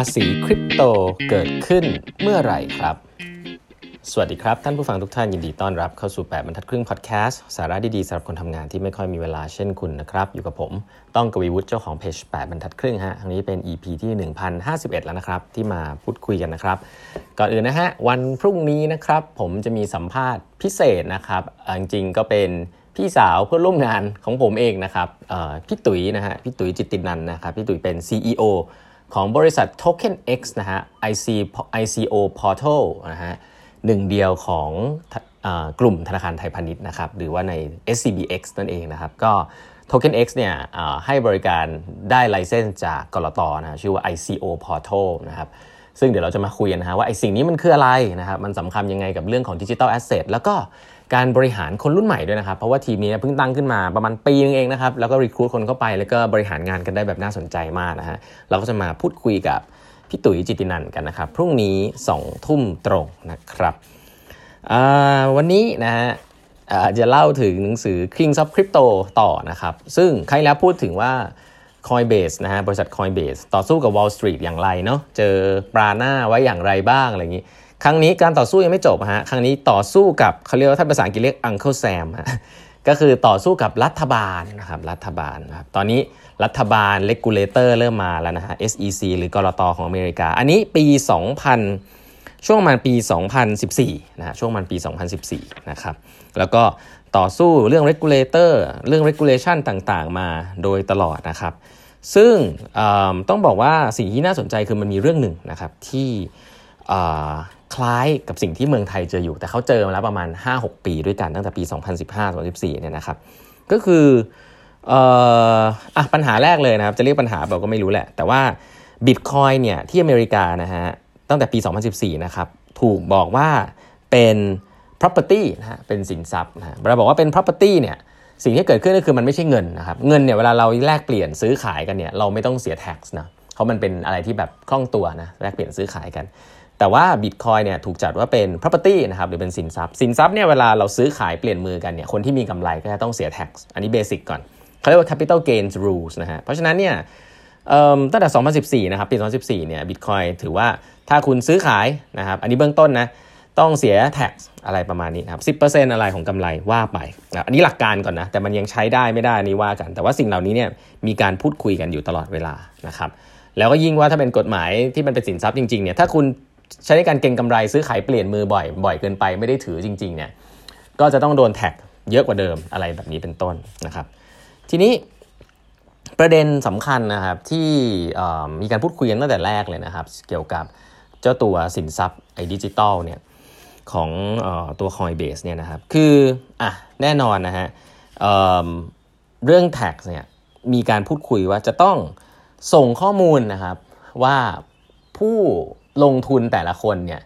าษีคริปโตเกิดขึ้นเมื่อไหร่ครับ สวัสดีครับ ท่านผู้ฟังทุกท่านยินดีต้อนรับเข้าสู่ 8บรรทัดครึ่งพอดแคสต์สาระดีๆสำหรับคนทำงานที่ไม่ค่อยมีเวลาเช่นคุณนะครับ อยู่กับผมต้องกวีวุฒิเจ้าของเพจ8บรรทัดครึ่งฮะครั้งนี้เป็น EP ที่ 1051 แล้วนะครับ ที่มาพูดคุยกันนะครับ ก่อนอื่นนะฮะวันพรุ่งนี้นะครับผมจะมีสัมภาษณ์พิเศษนะครับจริงๆก็เป็นพี่สาวเพื่อนร่วมงานของผมเองนะครับพี่ตุ๋ยนะฮะพี่ตุ๋ยจิตตินันนะครับพี่ตุ๋ยเป็น CEO ของบริษัท Token X นะฮะ IC ICO Portal นะฮะหนึ่งเดียวของกลุ่มธนาคารไทยพาณิชย์นะครับหรือว่าใน SCBX นั่นเองนะครับก็ Token X เนี่ยให้บริการได้ไลเซนส์จากกรตนะชื่อว่า ICO Portal นะครับซึ่งเดี๋ยวเราจะมาคุยกันนะฮะว่าไอ้สิ่งนี้มันคืออะไรนะครับมันสำคัญยังไงกับเรื่องของดิจิทัลแอสเซทแล้วก็ การบริหารคนรุ่นใหม่ด้วยนะครับ เพราะว่าทีมนี้เพิ่งตั้งขึ้นมาประมาณปีนึงเองนะครับ แล้วก็รีคูดคนเข้าไป แล้วก็บริหารงานกันได้แบบน่าสนใจมากนะฮะ เราก็จะมาพูดคุยกับพี่ตุ๋ยจิตินันกันนะครับ พรุ่งนี้2ทุ่มตรงนะครับ วันนี้นะฮะจะเล่าถึงหนังสือ King of Crypto ต่อนะครับ ซึ่งใครแล้วพูดถึงว่า Coinbase นะฮะบริษัท Coinbase ต่อสู้กับ Wall Street อย่างไรเนาะเจอปลาหน้าไว้อย่างไรบ้างอะไรอย่างนี้ ครั้งนี้การต่อสู้ยังไม่จบฮะครั้งนี้ต่อสู้กับเขาเรียกว่าถ้าภาษาอังกฤษเรียก Uncle Sam ฮะก็คือต่อสู้กับรัฐบาลนะครับรัฐบาลนะครับตอนนี้รัฐบาลเลกูเลเตอร์เริ่มมาแล้วนะฮะ SEC หรือกรตของอเมริกา อันนี้ปี 2000 ช่วงมันปี 2014นะฮะช่วงมันปี 2014 นะครับ แล้วก็ต่อสู้เรื่อง regulator เรื่อง regulation ต่างๆ มาโดยตลอดนะครับ ซึ่งต้องบอกว่าสิ่งที่น่าสนใจคือมันมีเรื่องหนึ่งนะครับที่ คล้ายกับสิ่งที่เมืองไทยเจออยู่ แต่เขาเจอมาแล้วประมาณ 5-6 ปีด้วยกันตั้งแต่ปี 2015-2014เนี่ยนะครับ ก็คืออะปัญหาแรกเลยนะครับ จะเรียกปัญหาเราก็ไม่รู้แหละ แต่ว่าบิตคอยเนี่ยที่อเมริกานะฮะตั้งแต่ปี 2014 นะครับ ถูกบอกว่าเป็น property นะฮะเป็นสินทรัพย์นะเราบอกว่าเป็น property เนี่ยสิ่งที่เกิดขึ้นก็คือมันไม่ใช่เงินนะครับเงินเนี่ยเวลาเราแลกเปลี่ยนซื้อขายกันเนี่ยเราไม่ต้องเสีย tax นะเพราะมันเป็นอะไรที่แบบคล่องตัวนะแลกเปลี่ยนซื้อขายกัน แต่ว่า Bitcoin เนี่ยถูกจัดว่าเป็น property นะครับหรือเป็นสินทรัพย์ สินทรัพย์เนี่ยเวลาเราซื้อขายเปลี่ยนมือกันเนี่ยคนที่มีกำไรก็จะต้องเสีย tax อันนี้เบสิกก่อนเขาเรียกว่า capital gains rules นะฮะเพราะฉะนั้นเนี่ยตั้งแต่ 2014 นะครับปี 2014 เนี่ย Bitcoin ถือว่าถ้าคุณซื้อขายนะครับอันนี้เบื้องต้นนะต้องเสีย tax อะไรประมาณนี้ครับ 10%อะไรของกำไรว่าไป อันนี้หลักการก่อนนะ แต่มันยังใช้ได้ไม่ได้นี่ว่ากัน แต่ว่าสิ่งเหล่านี้เนี่ยมีการพูดคุยกันอยู่ตลอดเวลานะครับแล้วก็ยิ่งว่าถ้าเป็นกฎหมายที่มันเป็นสินทรัพย์จริงๆเนี่ยถ้าคุณ ใช้ในการเก็งกำไรซื้อขายเปลี่ยนมือบ่อยบ่อยเกินไปไม่ได้ถือจริงๆเนี่ยก็จะต้องโดนแท็กเยอะกว่าเดิมอะไรแบบนี้เป็นต้นนะครับ ทีนี้ประเด็นสำคัญนะครับที่มีการพูดคุยกันตั้งแต่แรกเลยนะครับ เกี่ยวกับเจ้าตัวสินทรัพย์ไอ้ดิจิตอลเนี่ยของอตัว Coinbase เนี่ยนะครับคืออะแน่นอนนะฮะเเรื่อง tax เนี่ยมีการพูดคุยว่าจะต้องส่งข้อมูลนะครับว่าผู้ ลงทุนแต่ละคนเนี่ย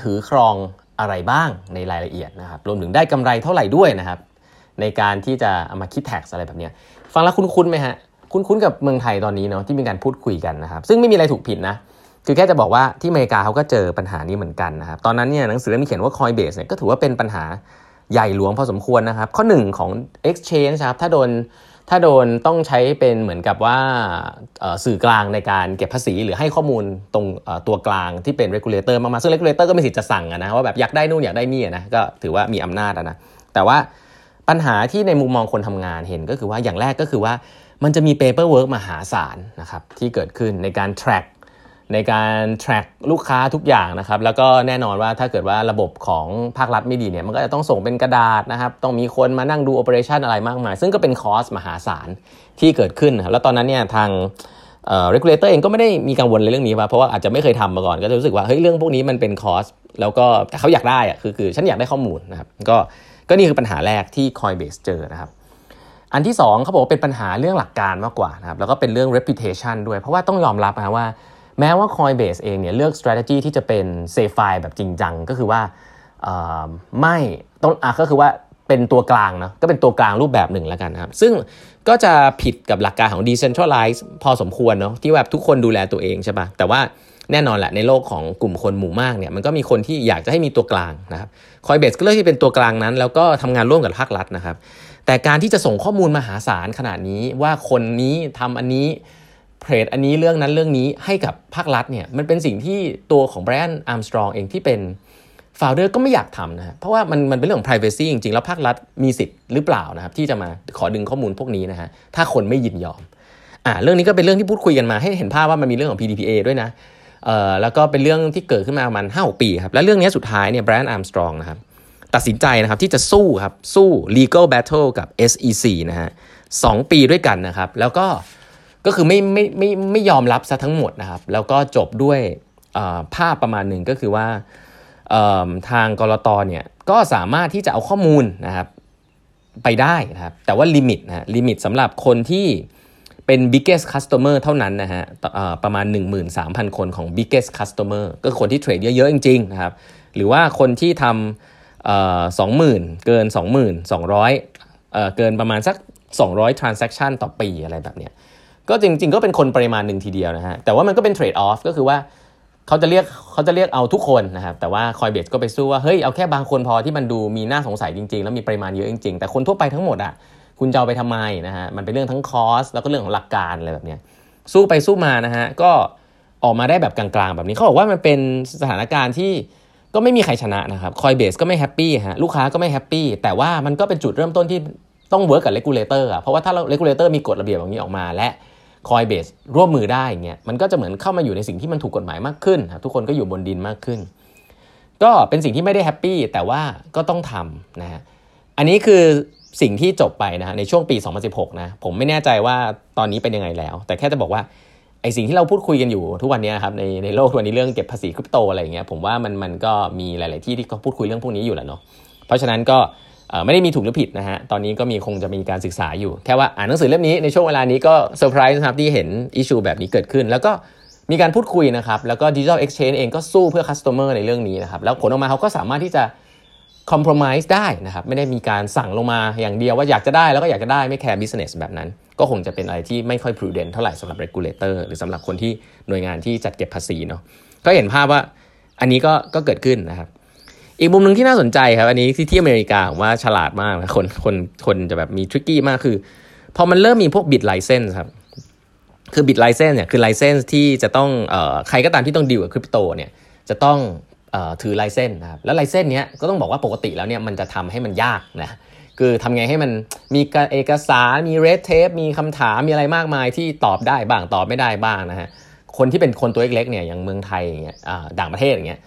ถือครองอะไรบ้างในรายละเอียดนะครับ รวมถึงได้กำไรเท่าไหร่ด้วยนะครับ ในการที่จะเอามาคิดแท็กอะไรแบบนี้ฟังแล้วคุ้นๆไหมฮะคุ้นๆกับเมืองไทยตอนนี้เนาะที่มีการพูดคุยกันนะครับ ซึ่งไม่มีอะไรถูกผิดนะคือแค่จะบอกว่าที่อเมริกาเขาก็เจอปัญหานี้เหมือนกันนะครับ ตอนนั้นเนี่ยหนังสือเล่มนี้เขียนว่า Coinbase เนี่ยก็ถือว่าเป็นปัญหาใหญ่หลวงพอสมควรนะครับ ข้อหนึ่งของ exchange ครับถ้าโดน ถ้าโดนต้องใช้เป็นเหมือนกับว่าสื่อกลางในการเก็บภาษี หรือให้ข้อมูลตรงตัวกลางที่เป็น regulator มาซึ่ง regulator ก็มีสิทธิ์จะสั่งนะว่าแบบอยากได้นู่นอยากได้นี่นะก็ถือว่ามีอำนาจนะแต่ว่าปัญหาที่ในมุมมองคนทำงานเห็นก็คือว่าอย่างแรกก็คือว่ามันจะมี paperwork มหาศาลนะครับที่เกิดขึ้นในการ track ในการ track ลูกค้าทุกอย่างนะครับ แล้วก็แน่นอนว่าถ้าเกิดว่าระบบของภาครัฐไม่ดีเนี่ย มันก็จะต้องส่งเป็นกระดาษนะครับ ต้องมีคนมานั่งดูโอเปอเรชันอะไรมากมาย ซึ่งก็เป็นคอสมหาศาลที่เกิดขึ้นครับแล้วตอนนั้นเนี่ยทางเอ่อ regulator เองก็ไม่ได้มีกังวลในเรื่องนี้ว่าเพราะว่าอาจจะไม่เคยทำมาก่อน ก็จะรู้สึกว่า เฮ้ย เรื่องพวกนี้มันเป็นคอส แล้วก็แต่เขาอยากได้อะคือคือฉันอยากได้ข้อมูลนะครับ ก็ ก็นี่คือปัญหาแรกที่ Coinbase เจอนะครับอันที่2เขาบอกว่าเป็นปัญหาเรื่องหลักการมากกว่านะครับ แล้วก็เป็นเรื่อง reputation ด้วย เพราะว่าต้องยอมรับนะว่า แม้ว่า Coinbase เองเนี่ยเลือก strategy ที่จะเป็น s a f i แบบจริงจังก็คือว่าไม่ต้องอะก็คือว่าเป็นตัวกลางนะก็เป็นตัวกลางรูปแบบหนึ่งแล้วกันนะครับ ซึ่งก็จะผิดกับหลักการของ decentralize พอสมควรเนาะที่แบบทุกคนดูแลตัวเองใช่ปะแต่ว่าแน่นอนแหละในโลกของกลุ่มคนหมู่มากเนี่ยมันก็มีคนที่อยากจะให้มีตัวกลางนะครับ Coinbase ก็เลือกที่เป็นตัวกลางนั้น แล้วก็ทำงานร่วมกับภาครัฐนะครับ แต่การที่จะส่งข้อมูลมหาศาลขนาดนี้ว่าคนนี้ทำอันนี้ เทรดอันนี้เรื่องนั้นเรื่องนี้ให้กับภาครัฐเนี่ยมันเป็นสิ่งที่ตัวของไบรอันอาร์มสตรองเองที่เป็นฟาวเดอร์ก็ไม่อยากทำนะเพราะว่ามันมันเป็นเรื่องของ privacy จริงๆ แล้วภาครัฐมีสิทธิ์หรือเปล่านะครับที่จะมาขอดึงข้อมูลพวกนี้นะฮะถ้าคนไม่ยินยอมอ่าเรื่องนี้ก็เป็นเรื่องที่พูดคุยกันมาให้เห็นภาพว่ามันมีเรื่องของ PDPA ด้วยนะเอ่อแล้วก็เป็นเรื่องที่เกิดขึ้นมาประมาณห้าปีครับและเรื่องนี้สุดท้ายเนี่ยไบรอันอาร์มสตรองนะครับตัดสินใจนะครับที่จะสู้ครับสู้ legal battle กับ SEC นะฮะสองปีด้วยกันนะครับแล้วก็ ก็คือไม่ไม่ไม่ไม่ยอมรับซะทั้งหมดนะครับ แล้วก็จบด้วยภาพประมาณหนึ่งก็คือว่าทางกรตเนี่ยก็สามารถที่จะเอาข้อมูลนะครับไปได้นะครับ แต่ว่า limit นะ limit สำหรับคนที่เป็น biggest customer เท่านั้นนะฮะประมาณ 13,000 คนของ biggest customer ก็คนที่เทรดเยอะๆ จริงๆนะครับ หรือว่าคนที่ทำสองหมื่นเกิน2,200เเกินประมาณสัก 200 transaction ต่อปีอะไรแบบเนี้ย ก็จริง ๆ ก็เป็นคนปริมาณหนึ่งทีเดียวนะฮะแต่ว่ามันก็เป็น trade-off ก็คือว่าเขาจะเรียกเขาจะเรียกเอาทุกคนนะครับแต่ว่า Coinbase ก็ไปสู้ว่าเฮ้ยเอาแค่บางคนพอที่มันดูมีน่าสงสัยจริง ๆ แล้วมีปริมาณเยอะจริงๆแต่คนทั่วไปทั้งหมดอะคุณจะเอาไปทำไมนะฮะมันเป็นเรื่องทั้ง cost แล้วก็เรื่องของหลักการอะไรแบบเนี้ยสู้ไปสู้มานะฮะก็ออกมาได้แบบกลางๆ แบบนี้เขาบอกว่ามันเป็นสถานการณ์ที่ก็ไม่มีใครชนะนะครับ Coinbase ก็ไม่ happy ฮะลูกค้าก็ไม่ happy แต่ว่ามันก็เป็นจุดเริ่มต้นที่ต้อง work กับ regulator อะเพราะว่าถ้า regulator มีกฎระเบียบอย่างนี้ออกมาและ Coinbase ร่วมมือได้เงี้ยมันก็จะเหมือนเข้ามาอยู่ในสิ่งที่มันถูกกฎหมายมากขึ้นทุกคนก็อยู่บนดินมากขึ้น ก็เป็นสิ่งที่ไม่ได้ happy แต่ว่าก็ต้องทำนะฮะอันนี้คือสิ่งที่จบไปนะฮะในช่วงปี 2016 นะผมไม่แน่ใจว่าตอนนี้เป็นยังไงแล้ว แต่แค่จะบอกว่าไอสิ่งที่เราพูดคุยกันอยู่ทุกวันนี้ครับในในโลกทุกวันนี้เรื่องเก็บภาษีคริปโตอะไรเงี้ยผมว่ามันมันก็มีหลาย ๆ ที่ที่เขาพูดคุยเรื่องพวกนี้อยู่แหละเนาะเพราะฉะนั้นก็ ไม่ได้มีถูกหรือผิดนะฮะ ตอนนี้ก็มีคงจะมีการศึกษาอยู่ แค่ว่าอ่านหนังสือเล่มนี้ในช่วงเวลานี้ก็เซอร์ไพรส์นะครับที่เห็น issue แบบนี้เกิดขึ้น แล้วก็มีการพูดคุยนะครับ แล้วก็ digital exchange เองก็สู้เพื่อ customer ในเรื่องนี้นะครับ แล้วผลออกมาเขาก็สามารถที่จะcompromise ได้นะครับ ไม่ได้มีการสั่งลงมาอย่างเดียวว่าอยากจะได้แล้วก็อยากจะได้ไม่ care business แบบนั้น ก็คงจะเป็นอะไรที่ไม่ค่อย prudent เท่าไหร่สำหรับ regulator หรือสำหรับคนที่หน่วยงานที่จัดเก็บภาษีเนาะก็เห็นภาพว่าอันนี้ก็ก็เกิดขึ้นนะครับ อีกมุมหนึ่งที่น่าสนใจครับ อันนี้ที่ที่อเมริกาผมว่าฉลาดมากนะคนคนคนจะแบบมี tricky มากคือพอมันเริ่มมีพวก BitLicense ครับ คือ BitLicense เนี่ยคือ license ที่จะต้องเอ่อใครก็ตามที่ต้องดีลกับคริปโตเนี่ยจะต้องเอ่อถือไลเซนส์นะครับแล้วไลเซนส์เนี้ยก็ต้องบอกว่าปกติแล้วเนี่ยมันจะทำให้มันยากนะคือทำไงให้มันมีเอกสารมีเรดเทปมีคำถามมีอะไรมากมายที่ตอบได้บ้างตอบไม่ได้บ้างนะฮะคนที่เป็นคนตัวเล็กๆเนี่ยอย่างเมืองไทยอย่างเงี้ยต่างประเทศอย่างเงี้ย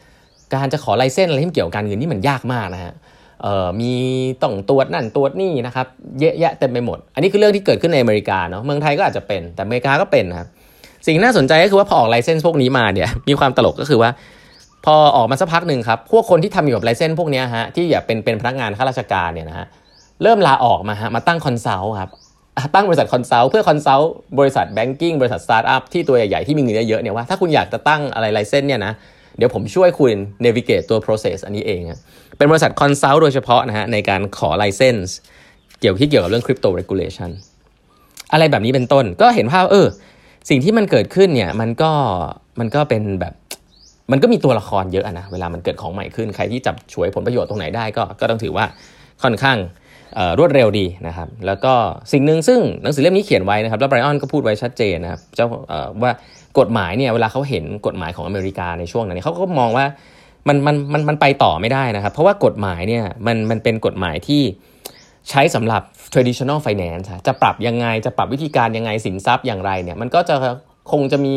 การจะขอไลเซนส์อะไรที่เกี่ยวกับการเงินนี่มันยากมากนะฮะมีต้องตรวจนั่นตรวจนี่นะครับเยอะแยะเต็มไปหมด อันนี้คือเรื่องที่เกิดขึ้นในอเมริกาเนาะเมืองไทยก็อาจจะเป็นแต่อเมริกาก็เป็นนะครับสิ่งน่าสนใจก็คือว่าพอออก license พวกนี้มาเนี่ยมีความตลกก็คือว่า พอออกมาสักพักหนึ่งครับพวกคนที่ทำอยู่กับ license พวกนี้ฮะที่อย่าเป็นเป็นพนักงานข้าราชการเนี่ยนะฮะเริ่มลาออกมาฮะมาตั้ง consult ครับตั้งบริษัท consult เพื่อ consult บริษัท banking บริษัทสตาร์ทอัพที่ตัวใหญ่ๆที่มีเงินเยอะๆเนี่ยว่าถ้าคุณอยากจะตั้งอะไร license เนี่ยนะ เดี๋ยวผมช่วยคุณ navigate ตัว process อันนี้เองเป็นบริษัท consult โดยเฉพาะนะฮะในการขอ license เกี่ยวที่เกี่ยวกับเรื่อง crypto regulation อะไรแบบนี้เป็นต้นก็เห็นภาพเออ สิ่งที่มันเกิดขึ้นเนี่ยมันก็มันก็เป็นแบบมันก็มีตัวละครเยอะนะเวลามันเกิดของใหม่ขึ้นใครที่จับฉวยผลประโยชน์ตรงไหนได้ก็ก็ต้องถือว่าค่อนข้าง รวดเร็วดีนะครับ แล้วก็สิ่งหนึ่งซึ่งหนังสือเล่มนี้เขียนไว้นะครับ แล้วไบรอันก็พูดไว้ชัดเจนนะครับเจ้าว่ากฎหมายเนี่ยเวลาเขาเห็นกฎหมายของอเมริกาในช่วงนั้นเขาก็มองว่ามันมันมันมันไปต่อไม่ได้นะครับ เพราะว่ากฎหมายเนี่ยมันมันเป็นกฎหมายที่ใช้สำหรับ traditional finance จะปรับยังไงจะปรับวิธีการยังไงสินทรัพย์อย่างไรเนี่ยมันก็จะคงจะมี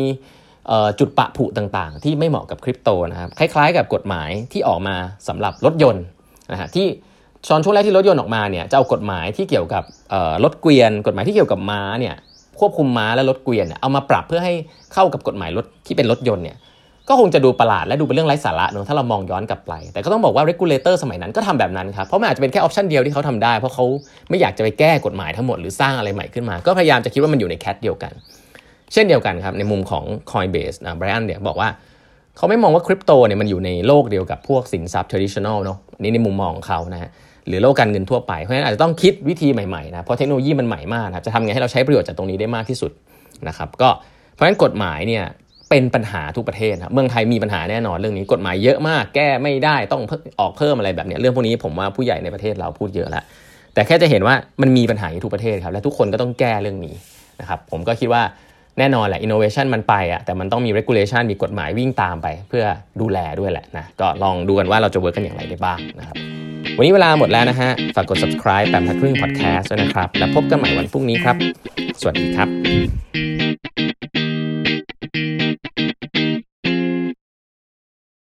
จุดปะผุต่างๆ ที่ไม่เหมาะกับคริปโตนะครับคล้ายๆ กับกฎหมายที่ออกมาสำหรับรถยนต์นะฮะที่ ตอนช่วงแรกที่รถยนต์ออกมาเนี่ยจะเอากฎหมายที่เกี่ยวกับรถเกวียน กฎหมายที่เกี่ยวกับม้าเนี่ยควบคุมม้าและรถเกวียนเอามาปรับเพื่อให้เข้ากับกฎหมายรถที่เป็นรถยนต์เนี่ยก็คงจะดูประหลาดและดูเป็นเรื่องไร้สาระเนอะถ้าเรามองย้อนกลับไป แต่ก็ต้องบอกว่า regulator สมัยนั้นก็ทำแบบนั้นครับ เพราะมันอาจจะเป็นแค่ออปชันเดียวที่เขาทำได้ เพราะเขาไม่อยากจะไปแก้กฎหมายทั้งหมดหรือสร้างอะไรใหม่ขึ้นมา ก็พยายามจะคิดว่ามันอยู่ในแคทเดียวกัน เช่นเดียวกันครับ ในมุมของ Coinbase นะไบรอันเนี่ยบอกว่า เขาไม่มองว่าคริปโตเนี่ยมันอยู่ในโลกเดียวกับพวกสินทรัพย์ traditional เนาะนี่ในมุมมองของเขานะฮะ หรือโลกการเงินทั่วไปเพราะฉะนั้นอาจจะต้องคิดวิธีใหม่ๆนะเพราะเทคโนโลยีมันใหม่มากนะจะทำไงให้เราใช้ประโยชน์จากตรงนี้ได้มากที่สุดนะครับก็เพราะฉะนั้นกฎหมายเนี่ยเป็นปัญหาทุกประเทศครับเมืองไทยมีปัญหาแน่นอนเรื่องนี้กฎหมายเยอะมาก แก้ไม่ได้ต้องออกเพิ่มอะไรแบบนี้เรื่องพวกนี้ผมว่าผู้ใหญ่ในประเทศเราพูดเยอะแล้วแต่แค่จะเห็นว่ามันมีปัญหาอยู่ทุกประเทศครับและทุกคนก็ต้องแก้เรื่องนี้นะครับผมก็คิดว่าแน่นอนแหละ innovation มันไปอะแต่มันต้องมี regulation มีกฎหมายวิ่งตามไป เพื่อดูแลด้วยแหละนะก็ลองดูกันว่าเราจะเวิร์กกันอย่างไรได้บ้างนะครับ วันนี้เวลาหมดแล้วนะฮะ ฝากกด subscribe แปมทักครึ่ง podcast ด้วยนะครับ แล้วพบกันใหม่วันพรุ่งนี้ครับ สวัสดีครับ